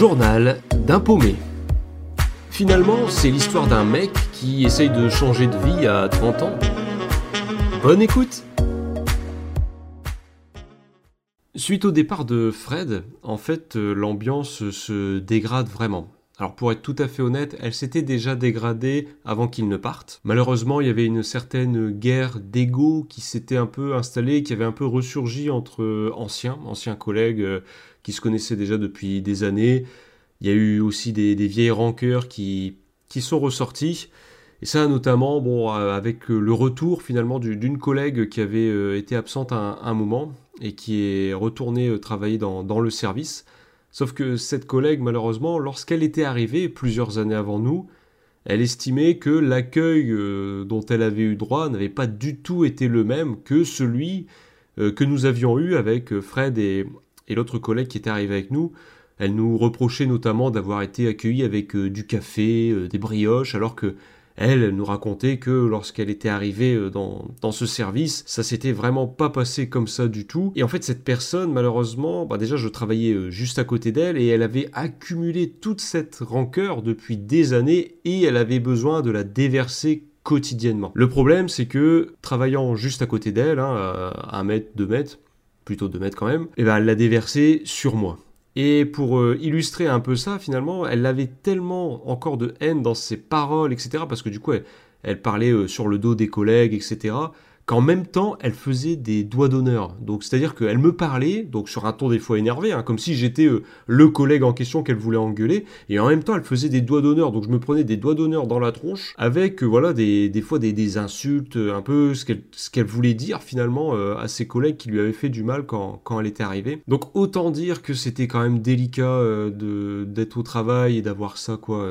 journal d'un paumé. Finalement, c'est l'histoire d'un mec qui essaye de changer de vie à 30 ans. Bonne écoute Suite au départ de Fred, en fait, euh, l'ambiance se dégrade vraiment. Alors pour être tout à fait honnête, elle s'était déjà dégradée avant qu'il ne parte. Malheureusement, il y avait une certaine guerre d'ego qui s'était un peu installée, qui avait un peu ressurgi entre anciens, anciens collègues euh, qui se connaissaient déjà depuis des années. Il y a eu aussi des, vieilles rancœurs qui, qui sont ressorties. Et ça, notamment, bon, euh, avec le retour finalement d'une collègue qui avait euh, été absente un, moment et qui est retournée euh, travailler dans, dans, le service. Sauf que cette collègue, malheureusement, lorsqu'elle était arrivée plusieurs années avant nous, elle estimait que l'accueil dont elle avait eu droit n'avait pas du tout été le même que celui que nous avions eu avec Fred et, et l'autre collègue qui était arrivé avec nous. Elle nous reprochait notamment d'avoir été accueillis avec du café, des brioches, alors que elle, nous racontait que lorsqu'elle était arrivée euh, dans, ce service, ça s'était vraiment pas passé comme ça du tout. Et en fait, cette personne, malheureusement, bah déjà, je travaillais euh, juste à côté d'elle et elle avait accumulé toute cette rancœur depuis des années et elle avait besoin de la déverser quotidiennement. Le problème, c'est que travaillant juste à côté d'elle, hein, un mètre, deux mètres, plutôt deux mètres quand même, et eh ben, elle l'a déversé sur moi. Et pour euh, illustrer un peu ça, finalement, elle avait tellement encore de haine dans ses paroles, etc., parce que du coup, elle, parlait euh, sur le dos des collègues, etc., qu'en même temps, elle faisait des doigts d'honneur. Donc, c'est-à-dire qu'elle me parlait, donc sur un ton des fois énervé, hein, comme si j'étais euh, le collègue en question qu'elle voulait engueuler, et en même temps, elle faisait des doigts d'honneur. Donc, je me prenais des doigts d'honneur dans la tronche, avec, euh, voilà, des, des fois des, insultes, euh, un peu ce qu'elle ce qu'elle voulait dire finalement à ses collègues qui lui avaient fait du mal quand, quand elle était arrivée. Donc, autant dire que c'était quand même délicat de d'être au travail et d'avoir ça, quoi,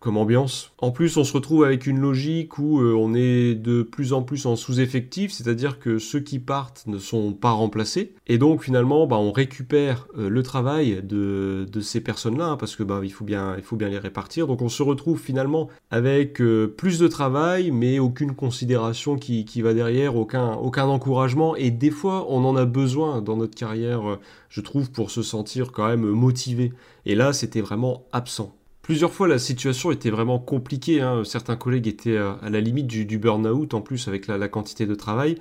comme ambiance. En plus, on se retrouve avec une logique où on est de plus en plus en sous-effectif c'est-à-dire que ceux qui partent ne sont pas remplacés. Et donc finalement, bah, on récupère euh, le travail de, ces personnes-là, hein, parce que bah, il, faut bien, les répartir. Donc on se retrouve finalement avec euh, plus de travail, mais aucune considération qui, va derrière, aucun, aucun encouragement. Et des fois, on en a besoin dans notre carrière, euh, je trouve, pour se sentir quand même motivé. Et là, c'était vraiment absent. Plusieurs fois, la situation était vraiment compliquée. Hein. Certains collègues étaient à la limite du, burn-out, en plus avec la, quantité de travail.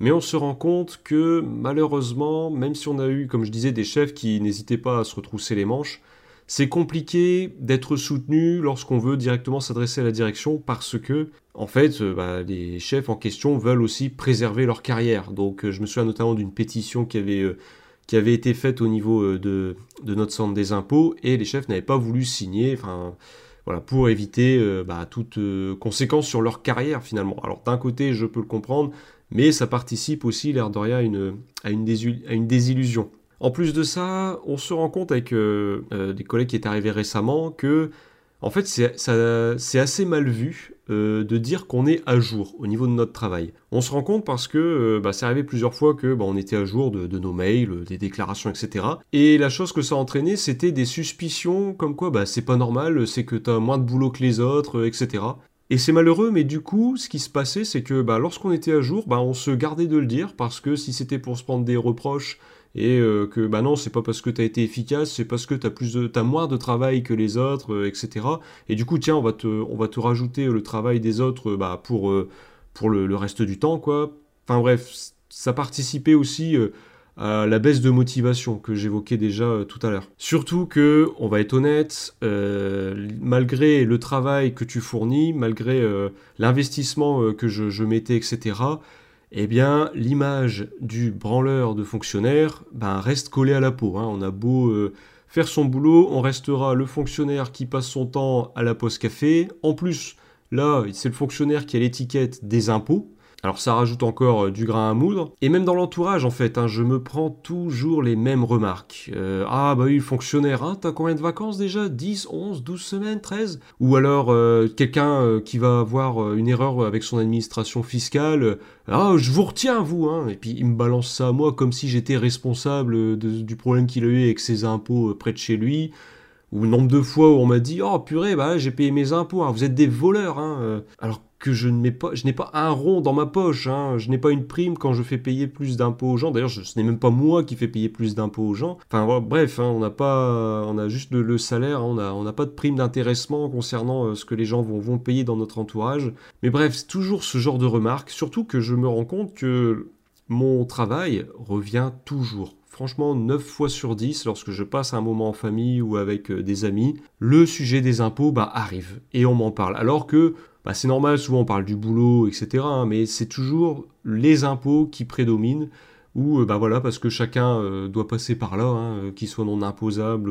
Mais on se rend compte que malheureusement, même si on a eu, comme je disais, des chefs qui n'hésitaient pas à se retrousser les manches, c'est compliqué d'être soutenu lorsqu'on veut directement s'adresser à la direction parce que, en fait, euh, bah, les chefs en question veulent aussi préserver leur carrière. Donc, euh, je me souviens notamment d'une pétition qui avait euh, qui avait été faite au niveau euh, de, de, notre centre des impôts et les chefs n'avaient pas voulu signer, enfin voilà, pour éviter euh, bah, toute euh, conséquence sur leur carrière finalement. Alors d'un côté, je peux le comprendre, mais ça participe aussi, l'air de rien, à une, à une, à une désillusion. En plus de ça, on se rend compte avec des collègues qui étaient arrivés récemment que en fait, c'est assez mal vu euh, de dire qu'on est à jour au niveau de notre travail. On se rend compte parce que euh, bah, c'est arrivé plusieurs fois que bah, on était à jour de, nos mails, des déclarations, etc. Et la chose que ça a entraîné, c'était des suspicions comme quoi bah, c'est pas normal, c'est que t'as moins de boulot que les autres, euh, etc. Et c'est malheureux, mais du coup, ce qui se passait, c'est que lorsqu'on était à jour, on se gardait de le dire, parce que si c'était pour se prendre des reproches, et euh, que bah non, c'est pas parce que tu as été efficace, c'est parce que tu as, plus de, as moins de travail que les autres, euh, etc. Et du coup, tiens, on va te, on va te rajouter le travail des autres bah, pour, euh, pour le, reste du temps, quoi. Enfin bref, ça participait aussi à la baisse de motivation que j'évoquais déjà tout à l'heure. Surtout que, on va être honnête, malgré le travail que tu fournis, malgré l'investissement que je mettais, etc., eh bien, l'image du branleur de fonctionnaire ben, reste collée à la peau. Hein. On a beau euh, faire son boulot, on restera le fonctionnaire qui passe son temps à la poste café. En plus, là, c'est le fonctionnaire qui a l'étiquette des impôts. Alors ça rajoute encore euh, du grain à moudre. Et même dans l'entourage, en fait, hein, je me prends toujours les mêmes remarques. Euh, ah bah oui, fonctionnaire, hein, t'as combien de vacances déjà? 10, 11, 12 semaines, 13 Ou alors euh, quelqu'un qui va avoir une erreur avec son administration fiscale. ah, je vous retiens, vous hein. Et puis il me balance ça moi comme si j'étais responsable du problème qu'il a eu avec ses impôts près de chez lui ou le nombre de fois où on m'a dit oh purée bah j'ai payé mes impôts hein, vous êtes des voleurs hein. alors que je n'ai pas, je n'ai pas un rond dans ma poche. Hein. Je n'ai pas une prime quand je fais payer plus d'impôts aux gens. D'ailleurs, ce n'est même pas moi qui fais payer plus d'impôts aux gens. Enfin bref, hein, on n'a pas, on a juste le, salaire. Hein. on n'a pas de prime d'intéressement concernant euh, ce que les gens vont, vont payer dans notre entourage. Mais bref, c'est toujours ce genre de remarques. Surtout que je me rends compte que mon travail revient toujours. Franchement, 9 fois sur 10, lorsque je passe un moment en famille ou avec euh, des amis, le sujet des impôts bah, arrive et on m'en parle. Alors que bah, c'est normal, souvent on parle du boulot, etc. Hein, mais c'est toujours les impôts qui prédominent ou euh, bah voilà parce que chacun euh, doit passer par là, hein, qu'il soit non imposable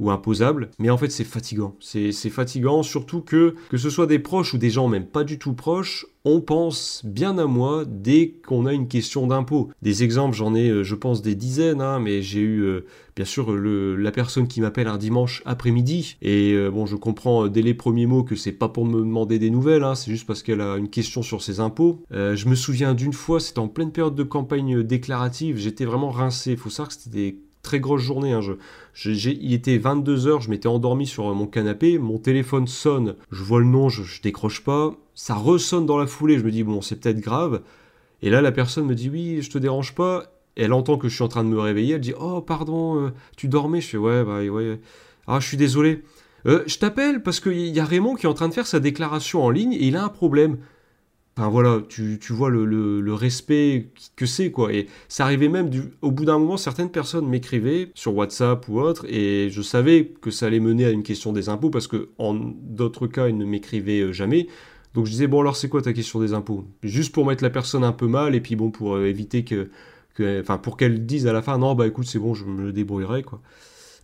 ou imposable. Mais en fait c'est fatigant, c'est fatigant surtout que que ce soit des proches ou des gens même pas du tout proches, on pense bien à moi dès qu'on a une question d'impôt. Des exemples, j'en ai, je pense, des dizaines, hein, mais j'ai eu, bien sûr, le, la personne qui m'appelle un dimanche après-midi, et bon, je comprends dès les premiers mots que c'est pas pour me demander des nouvelles, hein, c'est juste parce qu'elle a une question sur ses impôts. je me souviens d'une fois, c'était en pleine période de campagne déclarative, j'étais vraiment rincé. Il faut savoir que c'était des très grosses journées. Hein. il était 22h, je m'étais endormi sur mon canapé, mon téléphone sonne, je vois le nom, je, décroche pas, ça ressonne dans la foulée, je me dis bon c'est peut-être grave. Et là la personne me dit oui, je te dérange pas. elle entend que je suis en train de me réveiller, elle dit oh pardon, euh, tu dormais? Je fais ouais bah ouais. Ah je suis désolé. Euh, je t'appelle parce qu'il y a Raymond qui est en train de faire sa déclaration en ligne et il a un problème. Enfin voilà, tu, vois le, respect que c'est quoi. Et ça arrivait même au bout d'un moment, certaines personnes m'écrivaient sur WhatsApp ou autre, et je savais que ça allait mener à une question des impôts parce que en d'autres cas, ils ne m'écrivaient euh, jamais. Donc je disais bon alors c'est quoi ta question des impôts? Juste pour mettre la personne un peu mal et puis bon pour euh, éviter que, enfin pour qu'elle dise à la fin non bah écoute c'est bon je me débrouillerai quoi.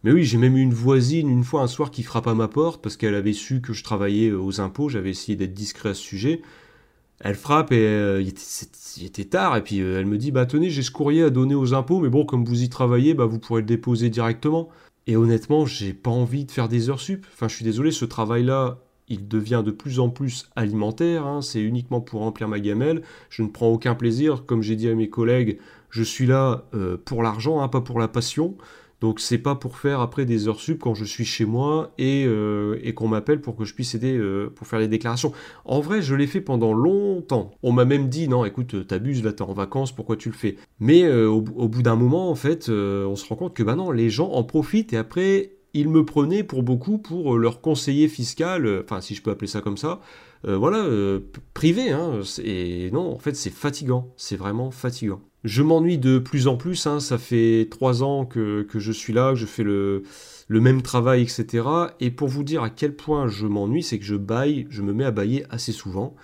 Mais oui, j'ai même eu une voisine une fois un soir qui frappe à ma porte parce qu'elle avait su que je travaillais euh, aux impôts. J'avais essayé d'être discret à ce sujet. Elle frappe et euh, il, était, tard et puis euh, elle me dit bah tenez j'ai ce courrier à donner aux impôts mais bon comme vous y travaillez bah vous pourrez le déposer directement. Et honnêtement j'ai pas envie de faire des heures sup. Enfin je suis désolé ce travail là il devient de plus en plus alimentaire, hein. c'est uniquement pour remplir ma gamelle, je ne prends aucun plaisir, comme j'ai dit à mes collègues, je suis là euh, pour l'argent, hein, pas pour la passion, donc c'est pas pour faire après des heures sup quand je suis chez moi et, euh, et qu'on m'appelle pour que je puisse aider euh, pour faire les déclarations. En vrai, je l'ai fait pendant longtemps. On m'a même dit non, écoute, t'abuses là, t'es en vacances, pourquoi tu le fais? Mais euh, au, bout d'un moment, en fait, on se rend compte que bah non, les gens en profitent et après ils me prenaient pour beaucoup pour leur conseiller fiscal, enfin si je peux appeler ça comme ça, voilà, privé. Hein, et non, en fait c'est fatigant, c'est vraiment fatigant. Je m'ennuie de plus en plus, hein. ça fait trois ans que, je suis là, que je fais le, même travail, etc. Et pour vous dire à quel point je m'ennuie, c'est que je baille, je me mets à bailler assez souvent.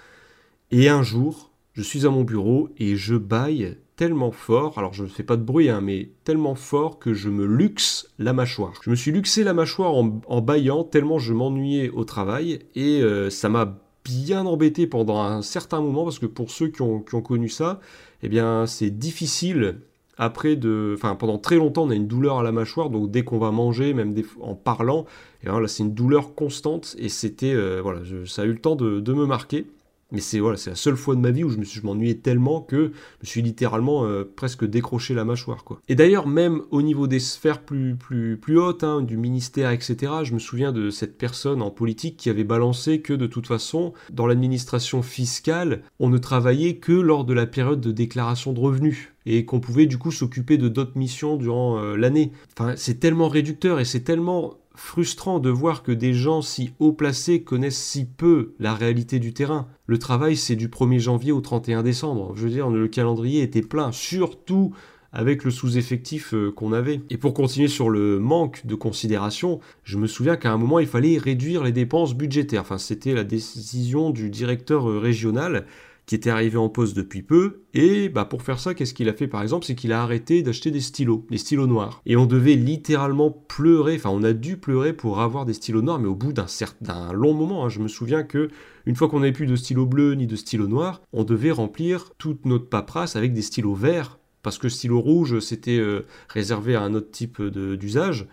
Et un jour, je suis à mon bureau et je baille tellement fort, alors je ne fais pas de bruit, hein, mais tellement fort que je me luxe la mâchoire. Je me suis luxé la mâchoire en, baillant tellement je m'ennuyais au travail et euh, ça m'a bien embêté pendant un certain moment parce que pour ceux qui ont, connu ça, eh bien c'est difficile après de, enfin pendant très longtemps on a une douleur à la mâchoire donc dès qu'on va manger même en parlant, et eh là c'est une douleur constante et c'était euh, voilà ça a eu le temps de me marquer. Mais c'est la seule fois de ma vie où je me suis m'ennuyais tellement que je me suis littéralement euh, presque décroché la mâchoire. Et d'ailleurs même au niveau des sphères plus plus plus hautes, hein, du ministère etc. Je me souviens de cette personne en politique qui avait balancé que de toute façon dans l'administration fiscale on ne travaillait que lors de la période de déclaration de revenus et qu'on pouvait du coup s'occuper de d'autres missions durant euh, l'année. Enfin c'est tellement réducteur et c'est tellement frustrant de voir que des gens si haut placés connaissent si peu la réalité du terrain. Le travail, c'est du 1er janvier au 31 décembre. Je veux dire, le calendrier était plein, surtout avec le sous-effectif euh, qu'on avait. Et pour continuer sur le manque de considération, je me souviens qu'à un moment, il fallait réduire les dépenses budgétaires. Enfin, c'était la décision du directeur euh, régional qui était arrivé en poste depuis peu, et bah pour faire ça, qu'est-ce qu'il a fait par exemple C'est qu'il a arrêté d'acheter des stylos, des stylos noirs. Et on devait littéralement pleurer, enfin on a dû pleurer pour avoir des stylos noirs, mais au bout d'un certain long moment, hein. je me souviens que une fois qu'on n'avait plus de stylos bleus ni de stylos noirs, on devait remplir toute notre paperasse avec des stylos verts, parce que stylo rouge c'était euh, réservé à un autre type d'usage.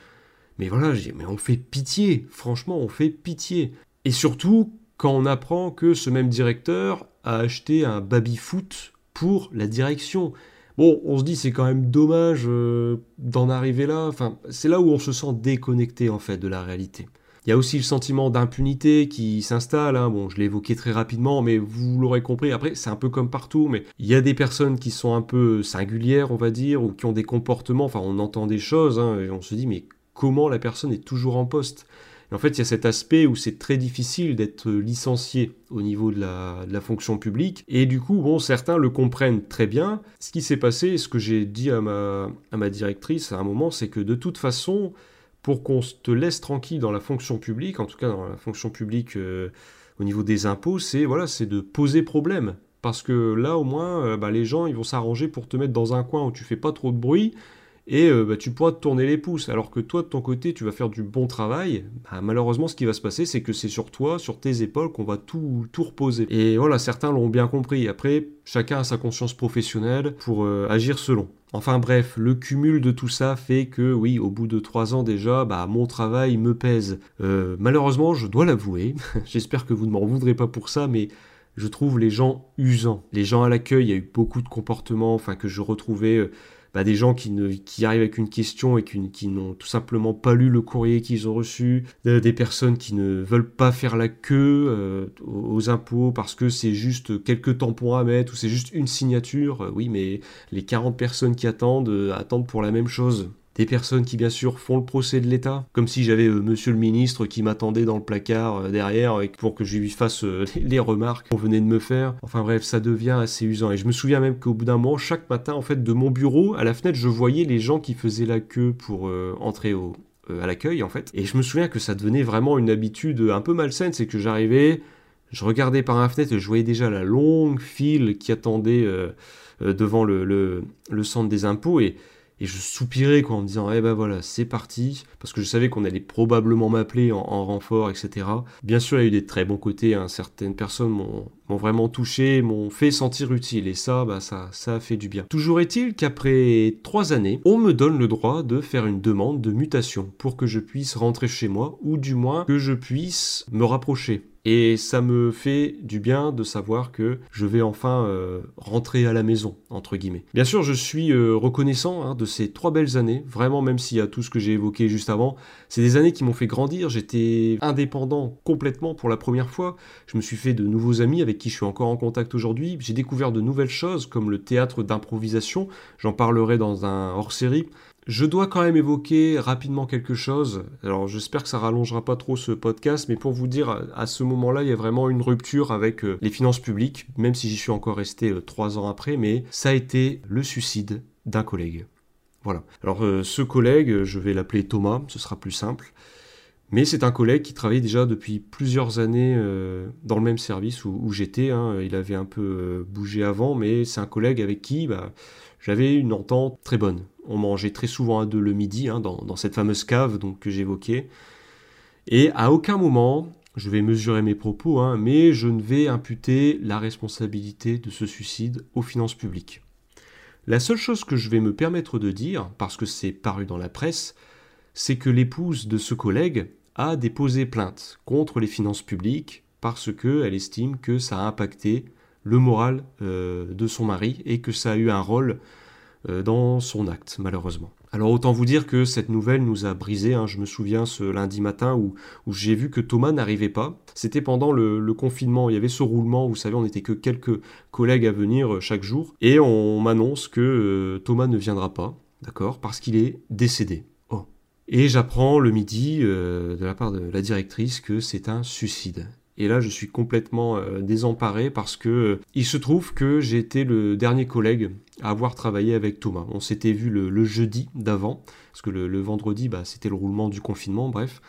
Mais voilà, mais on fait pitié, franchement on fait pitié. Et surtout, quand on apprend que ce même directeur a acheté un baby-foot pour la direction. Bon, on se dit c'est quand même dommage euh, d'en arriver là. Enfin, c'est là où on se sent déconnecté en fait de la réalité. Il y a aussi le sentiment d'impunité qui s'installe. Hein. Bon, je l'ai évoqué très rapidement, mais vous l'aurez compris. Après, c'est un peu comme partout, mais il y a des personnes qui sont un peu singulières, on va dire, ou qui ont des comportements. Enfin, on entend des choses hein, et on se dit, mais comment la personne est toujours en poste? En fait, il y a cet aspect où c'est très difficile d'être licencié au niveau de la, fonction publique. Et du coup, bon, certains le comprennent très bien. Ce qui s'est passé, ce que j'ai dit à ma, directrice à un moment, c'est que de toute façon, pour qu'on te laisse tranquille dans la fonction publique, en tout cas dans la fonction publique euh, au niveau des impôts, c'est voilà, c'est de poser problème. Parce que là, au moins, euh, bah, les gens, ils vont s'arranger pour te mettre dans un coin où tu fais pas trop de bruit et euh, bah, tu pourras te tourner les pouces. Alors que toi, de ton côté, tu vas faire du bon travail. Bah, malheureusement, ce qui va se passer, c'est que c'est sur toi, sur tes épaules, qu'on va tout, tout reposer. Et voilà, certains l'ont bien compris. Après, chacun a sa conscience professionnelle pour euh, agir selon. Enfin bref, le cumul de tout ça fait que oui, au bout de trois ans déjà, bah, mon travail me pèse. Euh, malheureusement, je dois l'avouer, j'espère que vous ne m'en voudrez pas pour ça, mais je trouve les gens usants. Les gens à l'accueil, il y a eu beaucoup de comportements enfin, que je retrouvais bah, des gens qui, ne, qui arrivent avec une question et qui, n'ont tout simplement pas lu le courrier qu'ils ont reçu, des personnes qui ne veulent pas faire la queue euh, aux impôts parce que c'est juste quelques tampons à mettre ou c'est juste une signature. Euh, oui, mais les 40 personnes qui attendent euh, attendent pour la même chose. Des personnes qui bien sûr font le procès de l'État, comme si j'avais euh, monsieur le ministre qui m'attendait dans le placard euh, derrière pour que je lui fasse euh, les remarques qu'on venait de me faire. Enfin bref, ça devient assez usant. Et je me souviens même qu'au bout d'un moment, chaque matin, en fait, de mon bureau, à la fenêtre, je voyais les gens qui faisaient la queue pour entrer au, à l'accueil en fait. Et je me souviens que ça devenait vraiment une habitude un peu malsaine, c'est que j'arrivais, je regardais par la fenêtre et je voyais déjà la longue file qui attendait devant le, le, centre des impôts et et je soupirais quoi, en me disant, eh ben voilà, c'est parti, parce que je savais qu'on allait probablement m'appeler en, renfort, etc. Bien sûr, il y a eu des très bons côtés, hein. certaines personnes m'ont vraiment touché, m'ont fait sentir utile, et ça, bah, ça, ça fait du bien. Toujours est-il qu'après trois années, on me donne le droit de faire une demande de mutation pour que je puisse rentrer chez moi, ou du moins que je puisse me rapprocher et ça me fait du bien de savoir que je vais enfin euh, rentrer à la maison, entre guillemets. Bien sûr, je suis euh, reconnaissant hein, de ces trois belles années, vraiment, même s'il y a tout ce que j'ai évoqué juste avant. C'est des années qui m'ont fait grandir, j'étais indépendant complètement pour la première fois. Je me suis fait de nouveaux amis avec qui je suis encore en contact aujourd'hui. J'ai découvert de nouvelles choses comme le théâtre d'improvisation, j'en parlerai dans un hors-série. Je dois quand même évoquer rapidement quelque chose. Alors j'espère que ça rallongera pas trop ce podcast, mais pour vous dire, à ce moment-là, il y a vraiment une rupture avec euh, les finances publiques, même si j'y suis encore resté euh, trois ans après, mais ça a été le suicide d'un collègue. Voilà. Alors euh, ce collègue, je vais l'appeler Thomas, ce sera plus simple. Mais c'est un collègue qui travaillait déjà depuis plusieurs années dans le même service où, j'étais. Hein. Il avait un peu bougé avant, mais c'est un collègue avec qui bah, j'avais une entente très bonne. On mangeait très souvent à deux le midi, hein, dans, cette fameuse cave que j'évoquais. Et à aucun moment, je vais mesurer mes propos, hein, mais je ne vais imputer la responsabilité de ce suicide aux finances publiques. La seule chose que je vais me permettre de dire, parce que c'est paru dans la presse, c'est que l'épouse de ce collègue a déposé plainte contre les finances publiques parce qu'elle estime que ça a impacté le moral euh, de son mari et que ça a eu un rôle euh, dans son acte, malheureusement. Alors autant vous dire que cette nouvelle nous a brisé. Hein. Je me souviens ce lundi matin où, j'ai vu que Thomas n'arrivait pas. C'était pendant le, confinement. Il y avait ce roulement. Vous savez, on n'était que quelques collègues à venir euh, chaque jour. Et on m'annonce que Thomas ne viendra pas, d'accord, parce qu'il est décédé. Et j'apprends le midi de la part de la directrice que c'est un suicide. Et là, je suis complètement euh, désemparé parce que euh, il se trouve que j'ai été le dernier collègue à avoir travaillé avec Thomas. On s'était vu le, jeudi d'avant, parce que le, vendredi, bah, c'était le roulement du confinement, bref.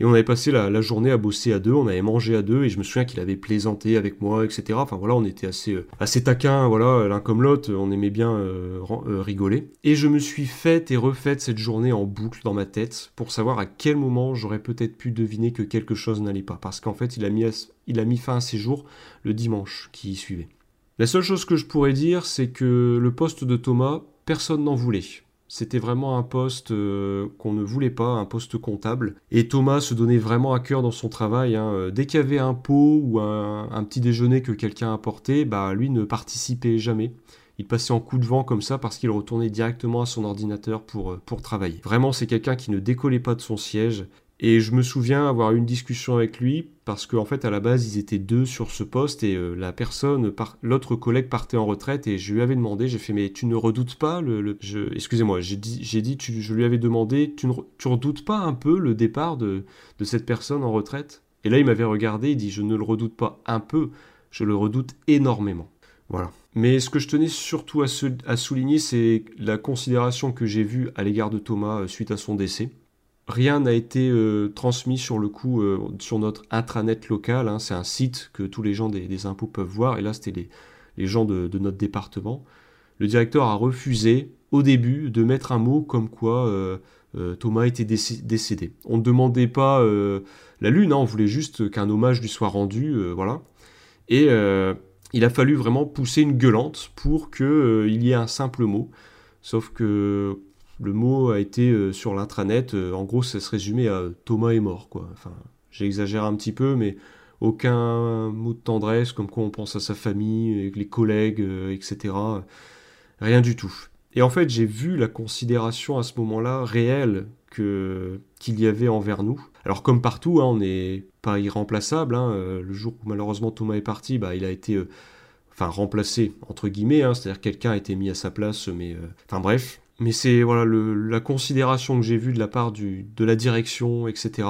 Et on avait passé la, journée à bosser à deux, on avait mangé à deux, et je me souviens qu'il avait plaisanté avec moi, etc. Enfin voilà, on était assez, euh, assez taquins, voilà, l'un comme l'autre, on aimait bien euh, euh, rigoler. Et je me suis faite et refaite cette journée en boucle dans ma tête pour savoir à quel moment j'aurais peut-être pu deviner que quelque chose n'allait pas. Parce qu'en fait, il a, mis il a mis fin à ses jours le dimanche qui suivait. La seule chose que je pourrais dire, c'est que le poste de Thomas, personne n'en voulait. C'était vraiment un poste euh, qu'on ne voulait pas, un poste comptable. Et Thomas se donnait vraiment à cœur dans son travail. Hein. Euh, dès qu'il y avait un pot ou un, petit déjeuner que quelqu'un apportait, bah, lui ne participait jamais. Il passait en coup de vent comme ça parce qu'il retournait directement à son ordinateur pour, euh, pour travailler. Vraiment, c'est quelqu'un qui ne décollait pas de son siège Et je me souviens avoir eu une discussion avec lui parce qu'en fait à la base ils étaient deux sur ce poste et euh, la personne, l'autre collègue partait en retraite et je lui avais demandé, j'ai fait mais tu ne redoutes pas le, excusez-moi, j'ai dit, j'ai dit je lui avais demandé tu ne tu redoutes pas un peu le départ de, de cette personne en retraite? Et là il m'avait regardé, il dit je ne le redoute pas un peu, je le redoute énormément. Voilà. Mais ce que je tenais surtout à, à souligner, c'est la considération que j'ai vue à l'égard de Thomas euh, suite à son décès. Rien n'a été euh, transmis sur le coup euh, sur notre intranet local. Hein. C'est un site que tous les gens des, impôts peuvent voir. Et là, c'était les, gens de, notre département. Le directeur a refusé au début de mettre un mot comme quoi euh, Thomas était décédé. On ne demandait pas la lune, hein. on voulait juste qu'un hommage lui soit rendu. voilà. Et il a fallu vraiment pousser une gueulante pour qu'il y ait un simple mot. Sauf que le mot a été euh, sur l'intranet, euh, en gros ça se résumait à Thomas est mort, quoi. Enfin, j'exagère un petit peu, mais aucun mot de tendresse, comme quoi on pense à sa famille, les collègues, euh, etc. Rien du tout. Et en fait, j'ai vu la considération à ce moment-là réelle que qu'il y avait envers nous. Alors comme partout, hein, on n'est pas irremplaçable. Hein, le jour où malheureusement Thomas est parti, bah, il a été enfin remplacé entre guillemets, hein, c'est-à-dire quelqu'un a été mis à sa place, mais enfin bref, mais c'est voilà la considération que j'ai vue de la part du, de la direction, etc.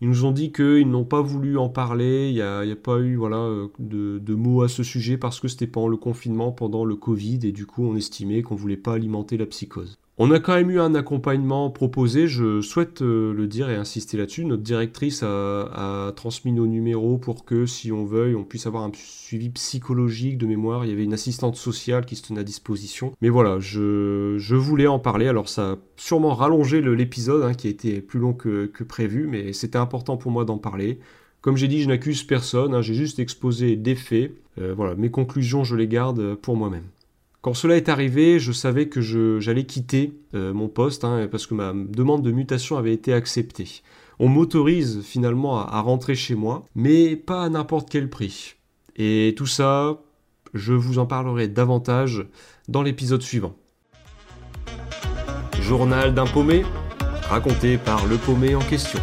Ils nous ont dit qu'ils n'ont pas voulu en parler, il n'y a, pas eu voilà, euh, de, de, mots à ce sujet parce que c'était pendant le confinement, pendant le Covid, et du coup on estimait qu'on voulait pas alimenter la psychose. On a quand même eu un accompagnement proposé, je souhaite euh, le dire et insister là-dessus. Notre directrice a, transmis nos numéros pour que, si on veuille, on puisse avoir un suivi psychologique de mémoire. Il y avait une assistante sociale qui se tenait à disposition. Mais voilà, je, voulais en parler. Alors ça a sûrement rallongé l'épisode, hein, qui a été plus long que, prévu, mais c'était important pour moi d'en parler. Comme j'ai dit, je n'accuse personne, hein, j'ai juste exposé des faits. Euh, voilà, mes conclusions, je les garde pour moi-même. Quand cela est arrivé, je savais que j'allais quitter euh, mon poste hein, parce que ma demande de mutation avait été acceptée. On m'autorise finalement à, rentrer chez moi, mais pas à n'importe quel prix. Et tout ça, je vous en parlerai davantage dans l'épisode suivant. Journal d'un paumé, raconté par le paumé en question.